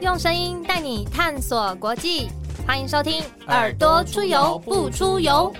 用声音带你探索国际，欢迎收听《耳朵出游不出游》。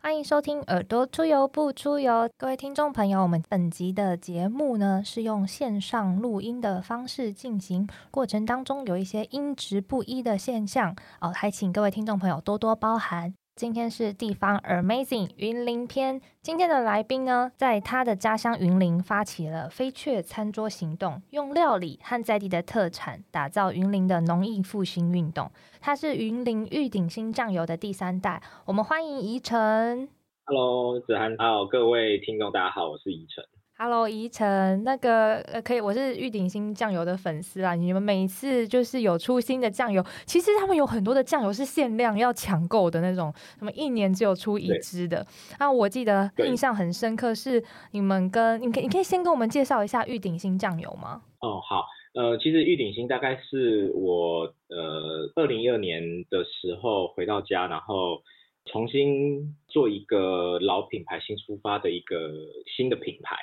欢迎收听《耳朵出游不出游》，各位听众朋友，我们本集的节目呢是用线上录音的方式进行，过程当中有一些音质不一的现象哦，还请各位听众朋友多多包涵。今天是地方 Amazing 云林篇。今天的来宾呢，在他的家乡云林发起了飞雀餐桌行动，用料理和在地的特产打造云林的农艺复兴运动。他是云林玉鼎新酱油的第三代。我们欢迎宜晨。Hello，子涵，还有各位听众，大家好，我是宜晨。Hello，宜晨，那个呃，可以，我是玉鼎新酱油的粉丝啊。你们每一次就是有出新的酱油，其实他们有很多的酱油是限量要抢购的那种，什么一年只有出一支的。那我记得印象很深刻是你们跟，你可以你可以先跟我们介绍一下玉鼎新酱油吗？哦，好，呃，其实玉鼎新大概是我呃二零一二年的时候回到家，然后重新做一个老品牌新出发的一个新的品牌。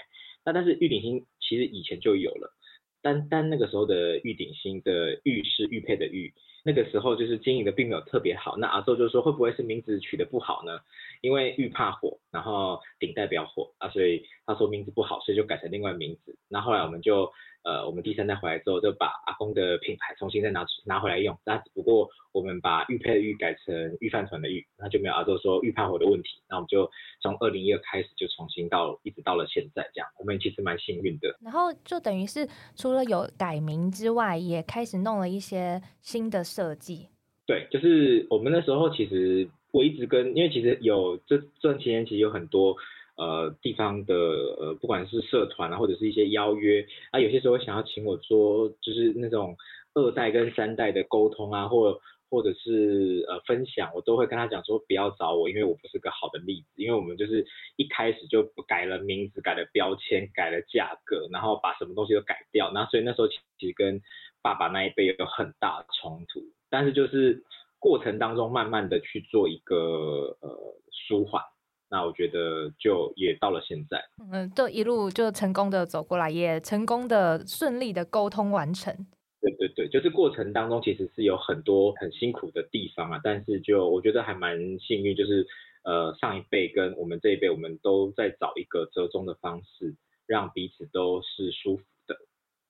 那但是玉鼎新其实以前就有了，单单那个时候的玉鼎新的玉是玉佩的玉，那个时候就是经营的并没有特别好。那阿周就说会不会是名字取得不好呢？因为玉怕火，然后鼎代表火啊，所以他说名字不好，所以就改成另外名字。那后来我们就。呃，我们第三代回来之后，就把阿公的品牌重新再拿拿回来用。那只不过我们把玉佩的玉改成玉饭团的玉，那就没有阿周说玉怕火的问题。那我们就从二零一二开始就重新到一直到了现在这样，我们其实蛮幸运的。然后就等于是除了有改名之外，也开始弄了一些新的设计。对，就是我们那时候其实我一直跟，因为其实有这这段期间其实有很多。呃，地方的呃，不管是社团啊，或者是一些邀约啊，有些时候想要请我做，就是那种二代跟三代的沟通啊，或或者是呃分享，我都会跟他讲说不要找我，因为我不是个好的例子，因为我们就是一开始就改了名字，改了标签，改了价格，然后把什么东西都改掉，那所以那时候其实跟爸爸那一辈有很大的冲突，但是就是过程当中慢慢的去做一个呃舒缓。那我觉得就也到了现在，嗯，就一路就成功的走过来，也成功的顺利的沟通完成。对对对，就是过程当中其实是有很多很辛苦的地方啊，但是就我觉得还蛮幸运，就是呃上一辈跟我们这一辈，我们都在找一个折中的方式，让彼此都是舒服的，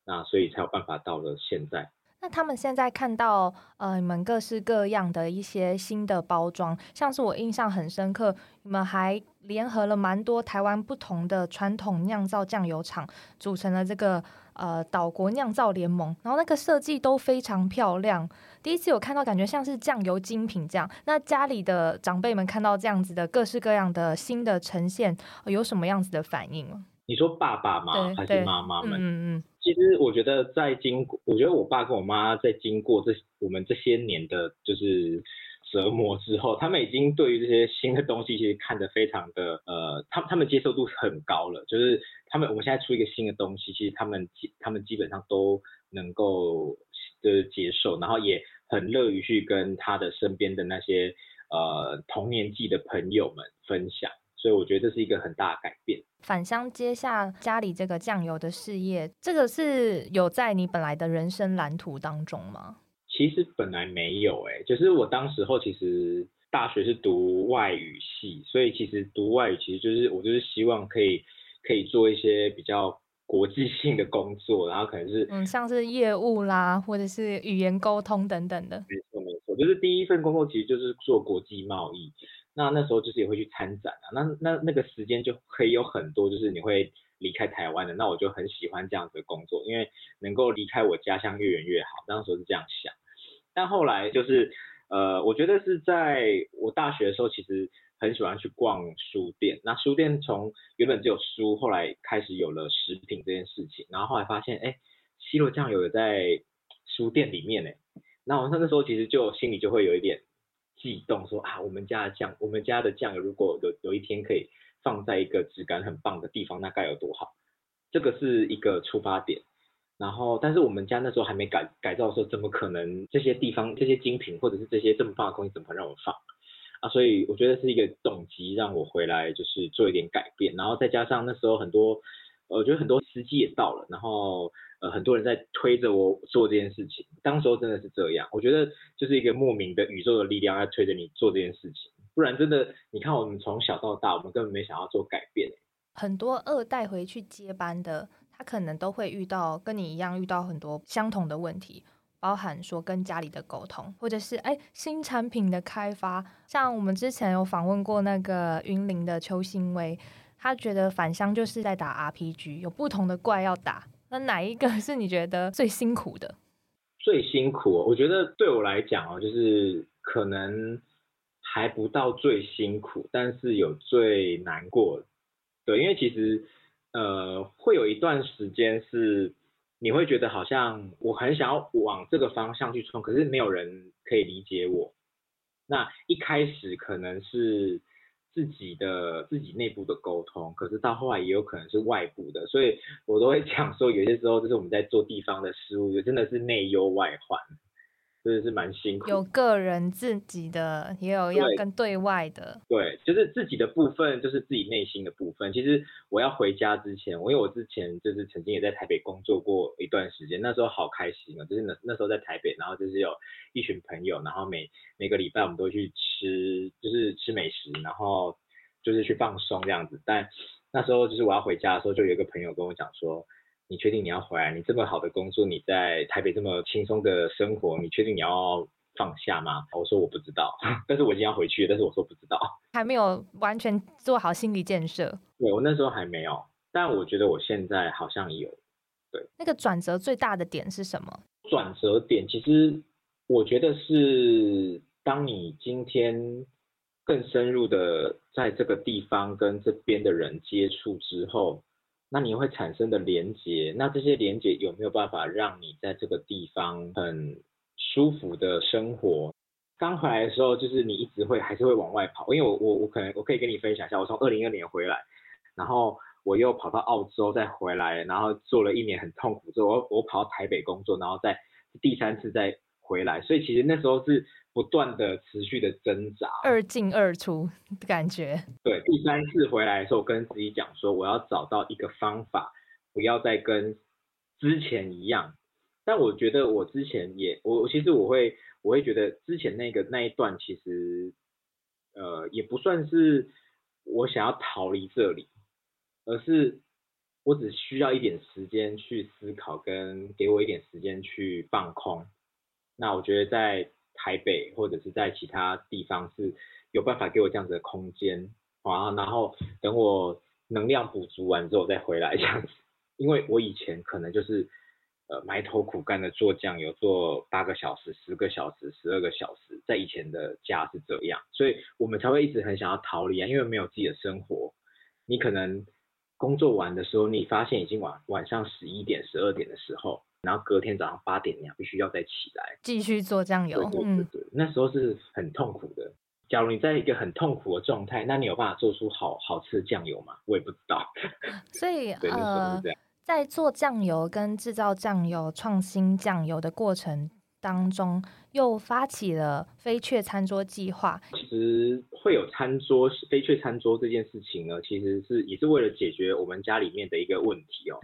那所以才有办法到了现在。那他们现在看到呃你们各式各样的一些新的包装，像是我印象很深刻，你们还联合了蛮多台湾不同的传统酿造酱油厂，组成了这个呃岛国酿造联盟，然后那个设计都非常漂亮。第一次有看到，感觉像是酱油精品这样。那家里的长辈们看到这样子的各式各样的新的呈现，有什么样子的反应吗？你说爸爸吗？还是妈妈们？嗯嗯。其实我觉得在经过，我觉得我爸跟我妈在经过这我们这些年的，就是折磨之后，他们已经对于这些新的东西其实看得非常的，呃，他他们接受度很高了。就是他们我们现在出一个新的东西，其实他们基他们基本上都能够就是接受，然后也很乐于去跟他的身边的那些呃同年纪的朋友们分享。所以我觉得这是一个很大的改变。返乡接下家里这个酱油的事业，这个是有在你本来的人生蓝图当中吗？其实本来没有哎，就是我当时候其实大学是读外语系，所以其实读外语其实就是我就是希望可以可以做一些比较国际性的工作，然后可能是嗯像是业务啦，或者是语言沟通等等的。没错没错，就是第一份工作其实就是做国际贸易。那那时候就是也会去参展啊，那那那个时间就可以有很多，就是你会离开台湾的，那我就很喜欢这样子的工作，因为能够离开我家乡越远越好。当时候是这样想，但后来就是呃，我觉得是在我大学的时候，其实很喜欢去逛书店。那书店从原本只有书，后来开始有了食品这件事情，然后后来发现，哎，西洛酱油有在书店里面呢。那我那个时候其实就心里就会有一点。悸动说啊，我们家的酱，我们家的酱如果有有一天可以放在一个质感很棒的地方，那该有多好！这个是一个出发点。然后，但是我们家那时候还没改改造的时候，怎么可能这些地方这些精品或者是这些这么棒的东西怎么让我放啊？所以我觉得是一个动机让我回来，就是做一点改变。然后再加上那时候很多，我觉得很多时机也到了，然后呃很多人在推着我做这件事情。当时候真的是这样，我觉得就是一个莫名的宇宙的力量在推着你做这件事情，不然真的你看我们从小到大，我们根本没想要做改变。很多二代回去接班的，他可能都会遇到跟你一样遇到很多相同的问题。包含说跟家里的沟通，或者是哎新产品的开发，像我们之前有访问过那个云林的邱新威，他觉得返乡就是在打 RPG，有不同的怪要打，那哪一个是你觉得最辛苦的？最辛苦，我觉得对我来讲哦，就是可能还不到最辛苦，但是有最难过。对，因为其实呃会有一段时间是。你会觉得好像我很想要往这个方向去冲，可是没有人可以理解我。那一开始可能是自己的自己内部的沟通，可是到后来也有可能是外部的，所以我都会讲说，有些时候就是我们在做地方的事务，就真的是内忧外患。真的是蛮辛苦，有个人自己的，也有要跟对外的。对，就是自己的部分，就是自己内心的部分。其实我要回家之前，我因为我之前就是曾经也在台北工作过一段时间，那时候好开心啊！就是那那时候在台北，然后就是有一群朋友，然后每每个礼拜我们都去吃，就是吃美食，然后就是去放松这样子。但那时候就是我要回家的时候，就有一个朋友跟我讲说。你确定你要回来？你这么好的工作，你在台北这么轻松的生活，你确定你要放下吗？我说我不知道，但是我已经要回去，但是我说不知道，还没有完全做好心理建设。对我那时候还没有，但我觉得我现在好像有。对，那个转折最大的点是什么？转折点其实我觉得是当你今天更深入的在这个地方跟这边的人接触之后。那你会产生的连接，那这些连接有没有办法让你在这个地方很舒服的生活？刚回来的时候，就是你一直会还是会往外跑，因为我我我可能我可以跟你分享一下，我从二零二年回来，然后我又跑到澳洲再回来，然后做了一年很痛苦之后，我我跑到台北工作，然后再第三次再回来，所以其实那时候是。不断的持续的挣扎，二进二出的感觉。对，第三次回来的时候，跟自己讲说，我要找到一个方法，不要再跟之前一样。但我觉得我之前也，我其实我会，我会觉得之前那个那一段其实，呃，也不算是我想要逃离这里，而是我只需要一点时间去思考，跟给我一点时间去放空。那我觉得在。台北或者是在其他地方是有办法给我这样子的空间啊，然后等我能量补足完之后再回来这样子，因为我以前可能就是呃埋头苦干的做酱油，做八个小时、十个小时、十二个小时，在以前的家是这样，所以我们才会一直很想要逃离啊，因为没有自己的生活，你可能工作完的时候，你发现已经晚晚上十一点、十二点的时候。然后隔天早上八点，你必须要再起来继续做酱油。对对对，那时候是很痛苦的。假如你在一个很痛苦的状态，那你有办法做出好好吃的酱油吗？我也不知道。所以呃，在做酱油跟制造酱油、创新酱油的过程当中，又发起了飞雀餐桌计划。其实会有餐桌飞雀餐桌这件事情呢，其实是也是为了解决我们家里面的一个问题哦。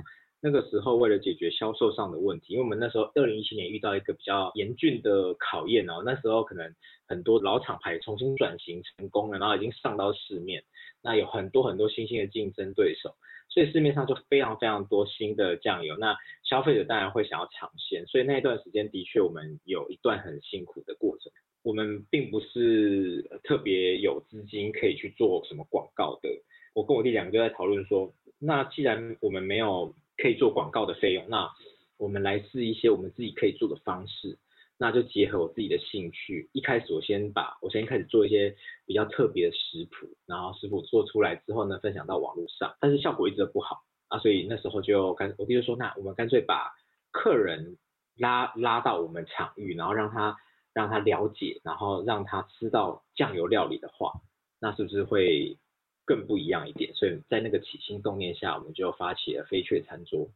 那个时候为了解决销售上的问题，因为我们那时候二零一七年遇到一个比较严峻的考验哦，那时候可能很多老厂牌重新转型成功了，然后已经上到市面，那有很多很多新兴的竞争对手，所以市面上就非常非常多新的酱油，那消费者当然会想要尝鲜，所以那一段时间的确我们有一段很辛苦的过程，我们并不是特别有资金可以去做什么广告的，我跟我弟两个就在讨论说，那既然我们没有可以做广告的费用，那我们来试一些我们自己可以做的方式，那就结合我自己的兴趣。一开始我先把我先开始做一些比较特别的食谱，然后食谱做出来之后呢，分享到网络上，但是效果一直都不好啊，所以那时候就干，我弟就说，那我们干脆把客人拉拉到我们场域，然后让他让他了解，然后让他吃到酱油料理的话，那是不是会？更不一样一点，所以在那个起心动念下，我们就发起了飞雀餐桌，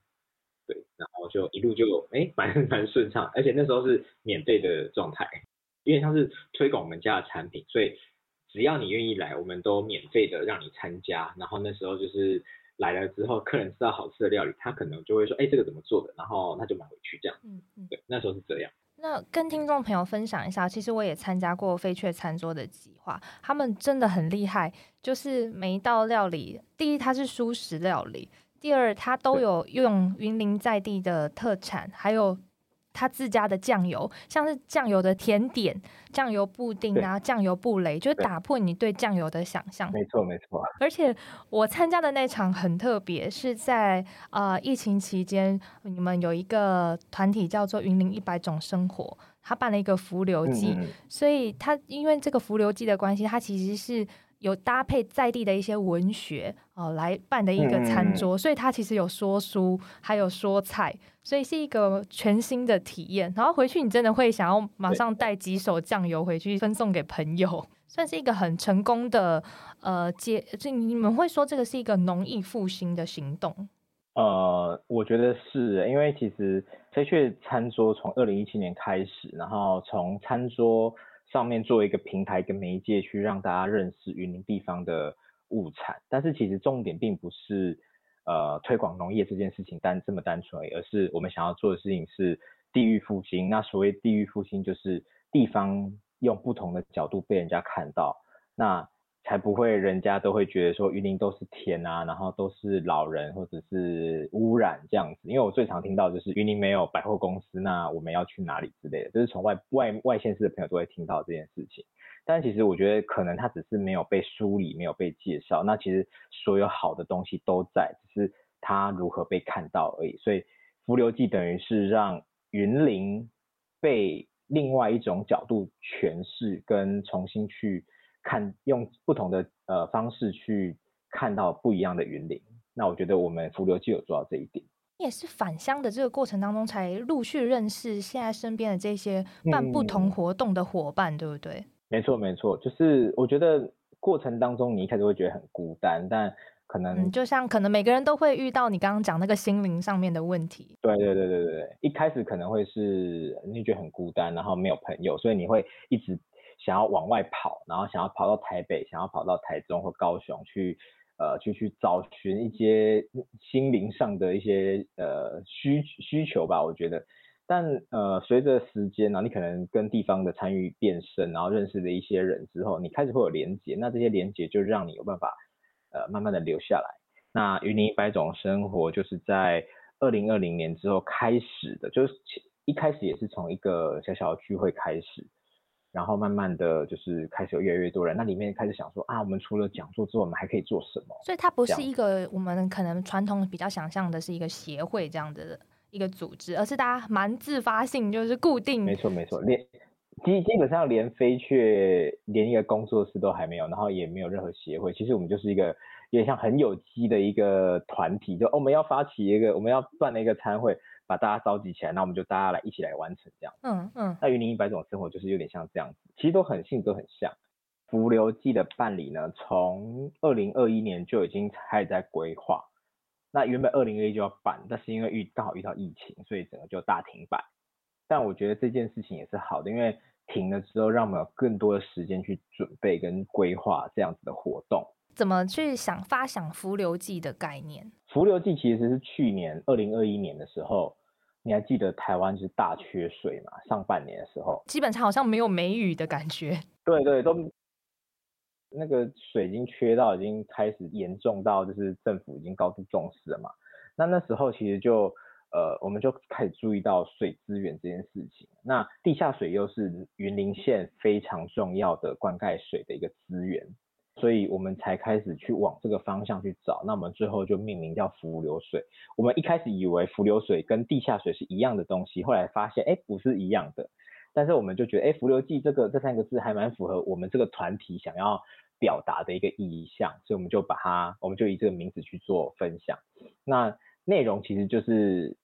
对，然后就一路就哎蛮 蛮顺畅，而且那时候是免费的状态，因为它是推广我们家的产品，所以只要你愿意来，我们都免费的让你参加。然后那时候就是来了之后，客人吃到好吃的料理，他可能就会说，哎，这个怎么做的？然后他就买回去这样。嗯嗯，对，那时候是这样。那跟听众朋友分享一下，其实我也参加过飞雀餐桌的计划，他们真的很厉害，就是每一道料理，第一它是素食料理，第二它都有用云林在地的特产，还有。他自家的酱油，像是酱油的甜点、酱油布丁啊、酱油布雷，就打破你对酱油的想象。没错，没错。而且我参加的那场很特别，是在呃疫情期间，你们有一个团体叫做“云林一百种生活”，他办了一个浮流记，所以他因为这个浮流记的关系，他其实是。有搭配在地的一些文学哦来办的一个餐桌，所以它其实有说书，还有说菜，所以是一个全新的体验。然后回去你真的会想要马上带几手酱油回去分送给朋友，算是一个很成功的呃接。这你们会说这个是一个农艺复兴的行动？呃，我觉得是因为其实飞雀餐桌从二零一七年开始，然后从餐桌。上面做一个平台跟媒介去让大家认识云林地方的物产，但是其实重点并不是呃推广农业这件事情单这么单纯，而是我们想要做的事情是地域复兴。那所谓地域复兴，就是地方用不同的角度被人家看到。那才不会，人家都会觉得说云林都是田啊，然后都是老人或者是污染这样子。因为我最常听到就是云林没有百货公司，那我们要去哪里之类的，就是从外外外县市的朋友都会听到这件事情。但其实我觉得可能他只是没有被梳理，没有被介绍。那其实所有好的东西都在，只是他如何被看到而已。所以浮流记等于是让云林被另外一种角度诠释，跟重新去。看用不同的呃方式去看到不一样的云林，那我觉得我们浮流就有做到这一点。也是返乡的这个过程当中，才陆续认识现在身边的这些办不同活动的伙伴，对不对？没错，没错，就是我觉得过程当中你一开始会觉得很孤单，但可能就像可能每个人都会遇到你刚刚讲那个心灵上面的问题。对对对对对，一开始可能会是你觉得很孤单，然后没有朋友，所以你会一直。想要往外跑，然后想要跑到台北，想要跑到台中或高雄去，呃，去去找寻一些心灵上的一些呃需需求吧，我觉得。但呃，随着时间呢，你可能跟地方的参与变深，然后认识了一些人之后，你开始会有连接，那这些连接就让你有办法呃慢慢的留下来。那与你一百种生活就是在二零二零年之后开始的，就是一开始也是从一个小小的聚会开始。然后慢慢的就是开始有越来越多人，那里面开始想说啊，我们除了讲座之外，我们还可以做什么？所以它不是一个我们可能传统比较想象的是一个协会这样的一个组织，而是大家蛮自发性，就是固定。没错没错，连基基本上连飞雀连一个工作室都还没有，然后也没有任何协会。其实我们就是一个有点像很有机的一个团体，就我们要发起一个，我们要办了一个餐会。把大家召集起来，那我们就大家来一起来完成这样。嗯嗯。那云林一百种生活就是有点像这样子，其实都很性格很像。浮流记的办理呢，从二零二一年就已经开始在规划。那原本二零二一就要办，但是因为遇刚好遇到疫情，所以整个就大停摆。但我觉得这件事情也是好的，因为停了之后，让我们有更多的时间去准备跟规划这样子的活动。怎么去想发想浮流记的概念？浮流记其实是去年二零二一年的时候。你还记得台湾是大缺水嘛？上半年的时候，基本上好像没有梅雨的感觉。对对，都那个水已经缺到已经开始严重到，就是政府已经高度重视了嘛。那那时候其实就呃，我们就开始注意到水资源这件事情。那地下水又是云林县非常重要的灌溉水的一个资源。所以我们才开始去往这个方向去找，那我们最后就命名叫浮流水。我们一开始以为浮流水跟地下水是一样的东西，后来发现哎不是一样的。但是我们就觉得哎浮流记这个这三个字还蛮符合我们这个团体想要表达的一个意象，所以我们就把它，我们就以这个名字去做分享。那内容其实就是，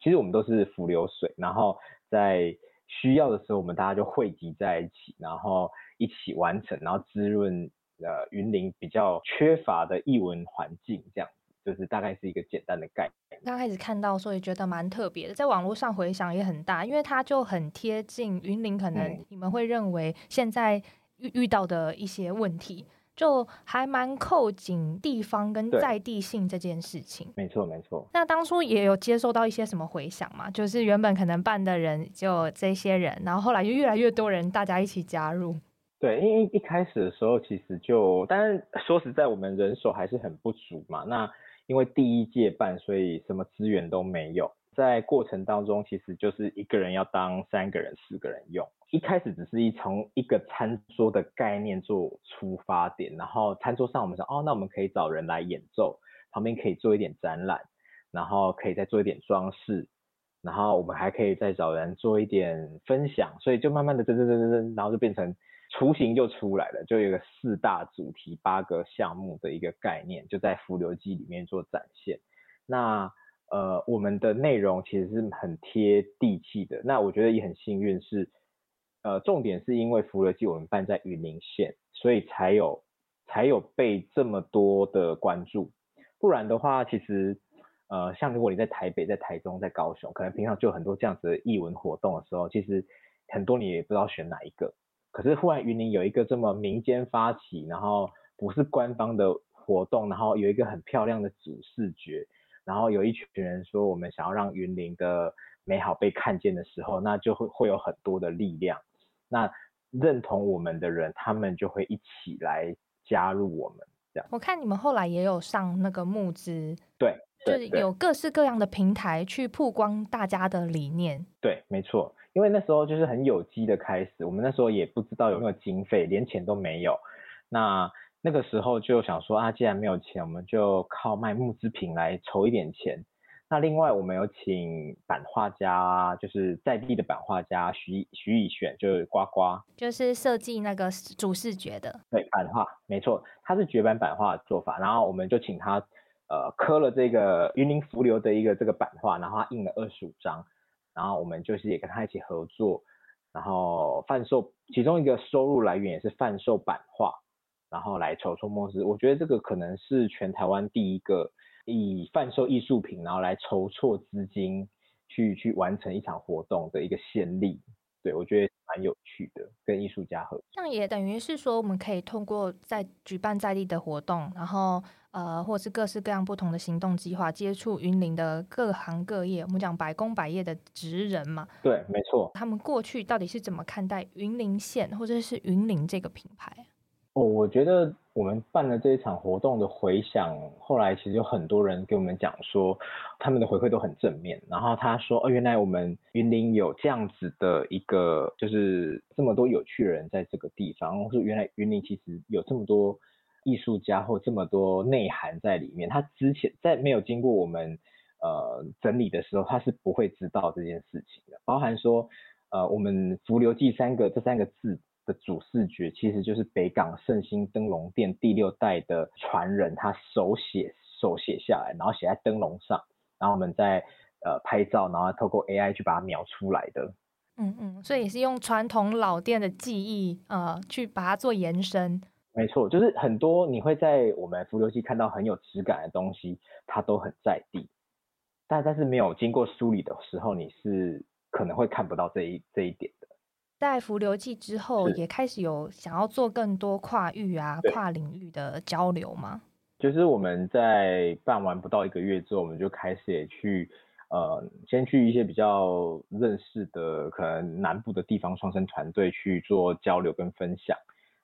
其实我们都是浮流水，然后在需要的时候，我们大家就汇集在一起，然后一起完成，然后滋润。呃，云林比较缺乏的译文环境，这样子就是大概是一个简单的概念。刚开始看到，所以觉得蛮特别的，在网络上回响也很大，因为它就很贴近云林，可能你们会认为现在遇遇到的一些问题。就还蛮扣紧地方跟在地性这件事情。没错没错。那当初也有接受到一些什么回响嘛？就是原本可能办的人就这些人，然后后来就越来越多人，大家一起加入。对，因为一开始的时候其实就，但是说实在，我们人手还是很不足嘛。那因为第一届办，所以什么资源都没有。在过程当中，其实就是一个人要当三个人、四个人用。一开始只是一从一个餐桌的概念做出发点，然后餐桌上我们想，哦，那我们可以找人来演奏，旁边可以做一点展览，然后可以再做一点装饰，然后我们还可以再找人做一点分享，所以就慢慢的增增增增增，然后就变成雏形就出来了，就有个四大主题、八个项目的一个概念，就在浮流记里面做展现。那呃，我们的内容其实是很贴地气的。那我觉得也很幸运是，呃，重点是因为浮流记我们办在云林县，所以才有才有被这么多的关注。不然的话，其实呃，像如果你在台北、在台中、在高雄，可能平常就很多这样子的艺文活动的时候，其实很多你也不知道选哪一个。可是忽然云林有一个这么民间发起，然后不是官方的活动，然后有一个很漂亮的主视觉，然后有一群人说我们想要让云林的美好被看见的时候，那就会会有很多的力量。那认同我们的人，他们就会一起来加入我们。这样我看你们后来也有上那个募资，对，就是有各式各样的平台去曝光大家的理念。对，没错，因为那时候就是很有机的开始，我们那时候也不知道有没有经费，连钱都没有。那那个时候就想说啊，既然没有钱，我们就靠卖木制品来筹一点钱。那另外我们有请版画家，就是在地的版画家徐徐以选，就是呱呱，就是设计那个主视觉的，对，版画，没错，他是绝版版画的做法，然后我们就请他呃刻了这个云林浮流的一个这个版画，然后他印了二十五张，然后我们就是也跟他一起合作，然后贩售，其中一个收入来源也是贩售版画，然后来筹措募资。我觉得这个可能是全台湾第一个以贩售艺术品，然后来筹措资金去去完成一场活动的一个先例。对我觉得蛮有趣的，跟艺术家合作。这样也等于是说，我们可以通过在举办在地的活动，然后呃，或是各式各样不同的行动计划，接触云林的各行各业，我们讲百工百业的职人嘛，对，没错。他们过去到底是怎么看待云林县或者是云林这个品牌？哦，我觉得我们办了这一场活动的回响，后来其实有很多人给我们讲说，他们的回馈都很正面。然后他说，哦，原来我们云林有这样子的一个，就是这么多有趣的人在这个地方。或者原来云林其实有这么多艺术家或这么多内涵在里面。他之前在没有经过我们呃整理的时候，他是不会知道这件事情的。包含说，呃，我们浮流记三个这三个字。的主视觉其实就是北港圣心灯笼店第六代的传人，他手写手写下来，然后写在灯笼上，然后我们再呃拍照，然后透过 AI 去把它描出来的。嗯嗯，所以也是用传统老店的记忆呃去把它做延伸。没错，就是很多你会在我们浮流记看到很有质感的东西，它都很在地，但但是没有经过梳理的时候，你是可能会看不到这一这一点的。在浮流记之后，也开始有想要做更多跨域啊、跨领域的交流吗？就是我们在办完不到一个月之后，我们就开始也去呃，先去一些比较认识的可能南部的地方创生团队去做交流跟分享。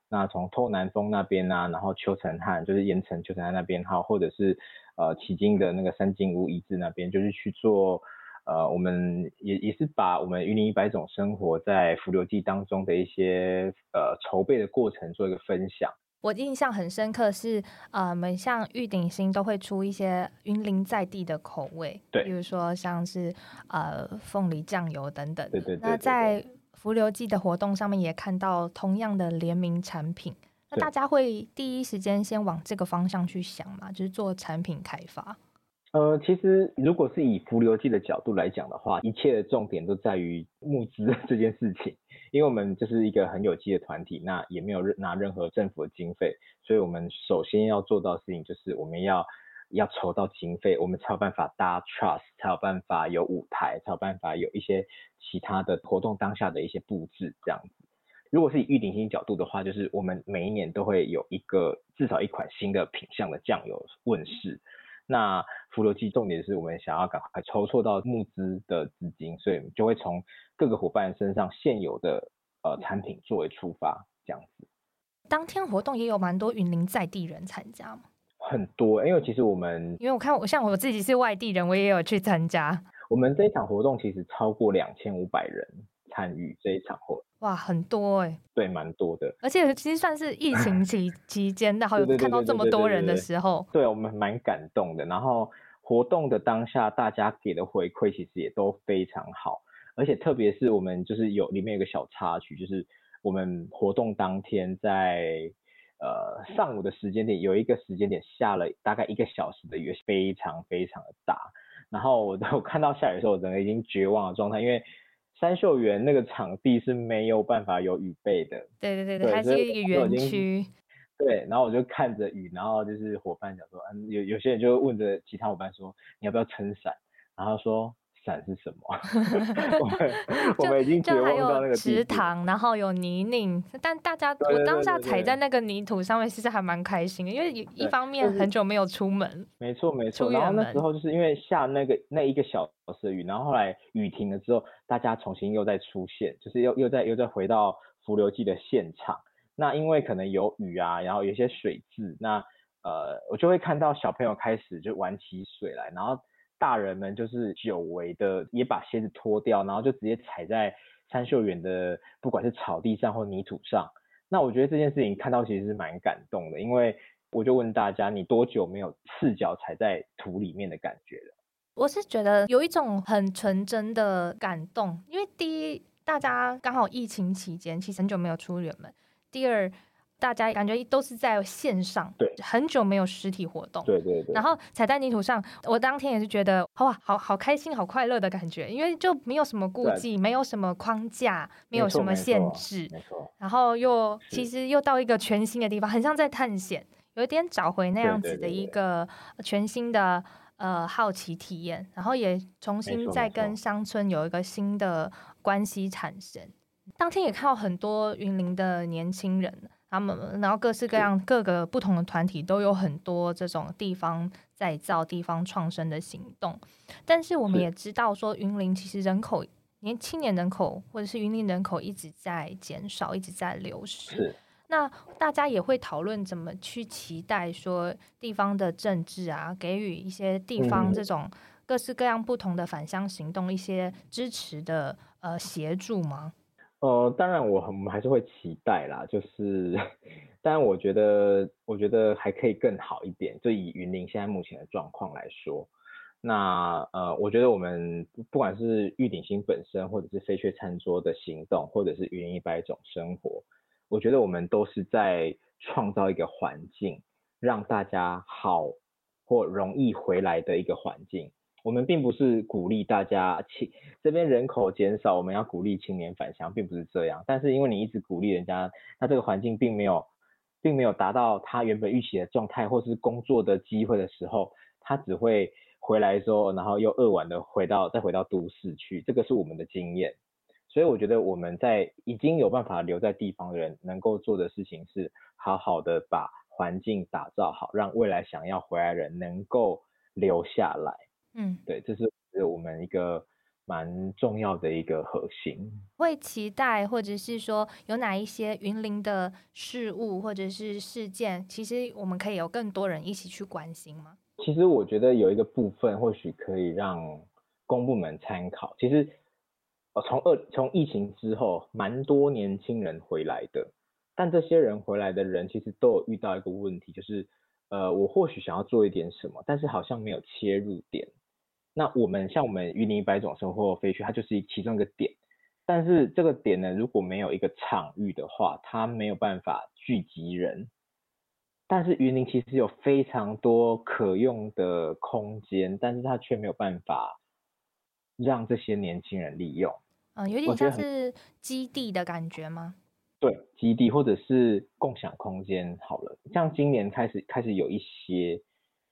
那从透南风那边啊，然后邱成汉就是盐城邱成汉那边，还有或者是呃迄今的那个三金屋遗址那边，就是去做呃，我们也也是把我们云林一百种生活在浮流记当中的一些呃筹备的过程做一个分享。我印象很深刻是，呃，我们像玉鼎新都会出一些云林在地的口味，对比如说像是呃凤梨酱油等等。对对对对那在浮流记的活动上面也看到同样的联名产品，那大家会第一时间先往这个方向去想嘛，就是做产品开发。呃，其实如果是以浮流记的角度来讲的话，一切的重点都在于募资这件事情，因为我们就是一个很有机的团体，那也没有任拿任何政府的经费，所以我们首先要做到的事情就是我们要要筹到经费，我们才有办法搭 trust，才有办法有舞台，才有办法有一些其他的活动当下的一些布置这样子。如果是以玉鼎新角度的话，就是我们每一年都会有一个至少一款新的品相的酱油问世。那福流记重点是我们想要赶快筹措到募资的资金，所以就会从各个伙伴身上现有的呃产品作为出发，这样子。当天活动也有蛮多云林在地人参加吗？很多，因为其实我们因为我看我像我自己是外地人，我也有去参加。我们这一场活动其实超过两千五百人参与这一场活，哇，很多哎，对，蛮多的。而且其实算是疫情 期期间，然后有看到这么多人的时候，对我们蛮感动的。然后活动的当下，大家给的回馈其实也都非常好，而且特别是我们就是有里面有个小插曲，就是我们活动当天在。呃，上午的时间点有一个时间点下了大概一个小时的雨，非常非常的大。然后我我 看到下雨的时候，我整个已经绝望的状态，因为山秀园那个场地是没有办法有雨备的。对对对对，它是一个园区。对，然后我就看着雨，然后就是伙伴讲说，嗯，有有些人就问着其他伙伴说，你要不要撑伞？然后说。伞是什么？我们 我们已经绝望到那个池塘，然后有泥泞，但大家我当下踩在那个泥土上面，其实还蛮开心的，因为一方面很久没有出门。没错没错，然后那时候就是因为下那个那一个小时的雨，然后后来雨停了之后，大家重新又再出现，就是又又再又再回到浮流记的现场。那因为可能有雨啊，然后有些水渍，那呃我就会看到小朋友开始就玩起水来，然后。大人们就是久违的，也把鞋子脱掉，然后就直接踩在山秀园的不管是草地上或泥土上。那我觉得这件事情看到其实是蛮感动的，因为我就问大家，你多久没有赤脚踩在土里面的感觉了？我是觉得有一种很纯真的感动，因为第一，大家刚好疫情期间其实很久没有出远门；第二。大家感觉都是在线上，对，很久没有实体活动，对对对。然后踩在泥土上，我当天也是觉得哇，好好开心，好快乐的感觉，因为就没有什么顾忌，没有什么框架，没有什么限制，没错。然后又其实又到一个全新的地方，很像在探险，有一点找回那样子的一个全新的呃好奇体验，然后也重新再跟乡村有一个新的关系产生。当天也看到很多云林的年轻人。他们，然后各式各样、各个不同的团体都有很多这种地方再造、地方创生的行动。但是我们也知道，说云林其实人口年青年人口或者是云林人口一直在减少，一直在流失。那大家也会讨论怎么去期待说地方的政治啊，给予一些地方这种各式各样不同的返乡行动一些支持的呃协助吗？呃，当然我我们还是会期待啦，就是，当然我觉得我觉得还可以更好一点，就以云林现在目前的状况来说，那呃，我觉得我们不管是玉鼎新本身，或者是飞雀餐桌的行动，或者是云林一百种生活，我觉得我们都是在创造一个环境，让大家好或容易回来的一个环境。我们并不是鼓励大家青这边人口减少，我们要鼓励青年返乡，并不是这样。但是因为你一直鼓励人家，那这个环境并没有，并没有达到他原本预期的状态，或是工作的机会的时候，他只会回来说，然后又扼腕的回到再回到都市去。这个是我们的经验，所以我觉得我们在已经有办法留在地方的人，能够做的事情是好好的把环境打造好，让未来想要回来的人能够留下来。嗯，对，这是我们一个蛮重要的一个核心。会期待，或者是说有哪一些云林的事物或者是事件，其实我们可以有更多人一起去关心吗？其实我觉得有一个部分或许可以让公部门参考。其实，呃，从二从疫情之后，蛮多年轻人回来的，但这些人回来的人其实都有遇到一个问题，就是呃，我或许想要做一点什么，但是好像没有切入点。那我们像我们云林一百种生活飞去，它就是其中一个点。但是这个点呢，如果没有一个场域的话，它没有办法聚集人。但是云林其实有非常多可用的空间，但是它却没有办法让这些年轻人利用。嗯，有点像是基地的感觉吗？对，基地或者是共享空间。好了，像今年开始开始有一些。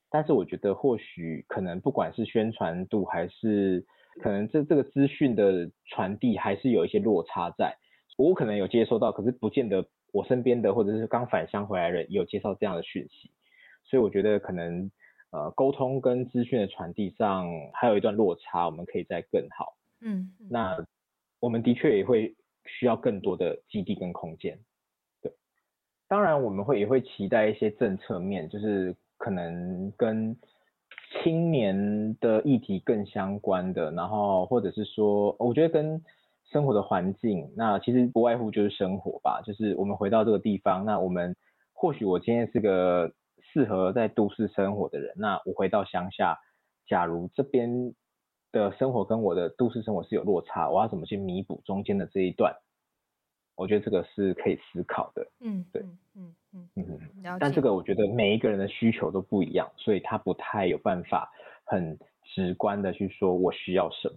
但是我觉得或许可能不管是宣传度还是可能这这个资讯的传递还是有一些落差在，我可能有接收到，可是不见得我身边的或者是刚返乡回来的人有接受这样的讯息，所以我觉得可能呃沟通跟资讯的传递上还有一段落差，我们可以再更好。嗯，那我们的确也会需要更多的基地跟空间。对，当然我们会也会期待一些政策面，就是可能跟青年的议题更相关的，然后或者是说，我觉得跟生活的环境，那其实不外乎就是生活吧，就是我们回到这个地方，那我们或许我今天是个适合在都市生活的人，那我回到乡下，假如这边的生活跟我的都市生活是有落差，我要怎么去弥补中间的这一段？我觉得这个是可以思考的。嗯，对嗯嗯嗯，嗯，但这个我觉得每一个人的需求都不一样，所以他不太有办法很直观的去说我需要什么。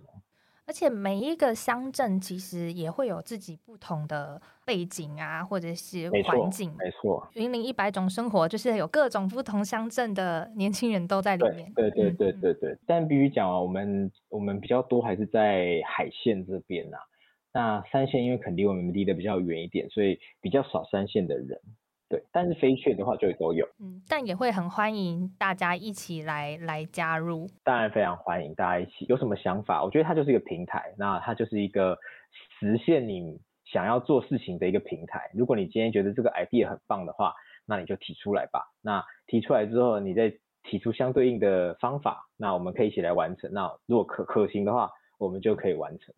而且每一个乡镇其实也会有自己不同的背景啊，或者是环境。没错，云林一百种生活，就是有各种不同乡镇的年轻人都在里面。对对对对对。但必须讲啊，我们我们比较多还是在海线这边呐、那三线因为肯定我们离得比较远一点，所以比较少三线的人。对，但是飞雀的话就都有，嗯，但也会很欢迎大家一起来来加入。当然非常欢迎大家一起。有什么想法？我觉得它就是一个平台，那它就是一个实现你想要做事情的一个平台。如果你今天觉得这个 idea 很棒的话，那你就提出来吧。那提出来之后，你再提出相对应的方法，那我们可以一起来完成。那如果可可行的话，我们就可以完成。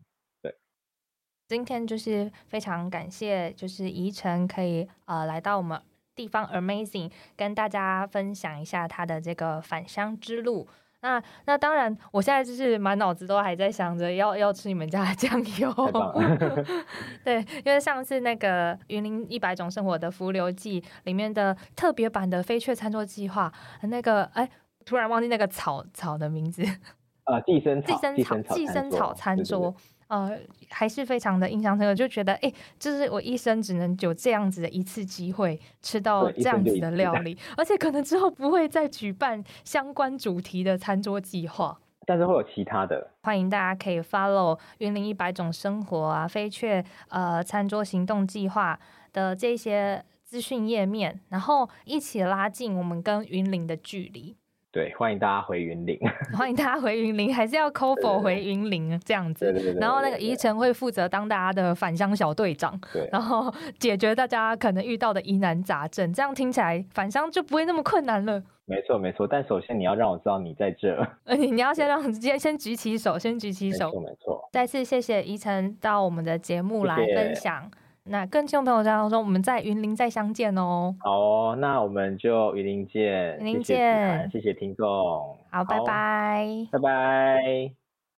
今天就是非常感谢，就是宜晨可以呃来到我们地方 Amazing，跟大家分享一下他的这个返乡之路。那那当然，我现在就是满脑子都还在想着要要吃你们家的酱油。对，因为上次那个《云林一百种生活的浮流记》里面的特别版的飞雀餐桌计划，那个哎，突然忘记那个草草的名字。呃，寄生草，寄生草寄生草餐对对对桌，呃，还是非常的印象深刻，就觉得哎，就是我一生只能有这样子的一次机会吃到这样子的料理，而且可能之后不会再举办相关主题的餐桌计划。但是会有其他的，欢迎大家可以 follow 云林一百种生活啊，飞雀呃餐桌行动计划的这些资讯页面，然后一起拉近我们跟云林的距离。对，欢迎大家回云林。欢迎大家回云林，还是要 c o f o 回云林这样子对。对对对。然后那个对宜晨会负责当大家的返乡小队长，对然后解决大家可能遇到的疑难杂症，这样听起来返乡就不会那么困难了。没错没错，但首先你要让我知道你在这。而 且你要先让先先举起手，先举起没手错。没错，再次谢谢宜晨到我们的节目来谢谢分享。那跟听众朋友讲说，我们在云林再相见哦。好哦，那我们就云林见，云林见谢谢听众，好，拜拜。拜拜。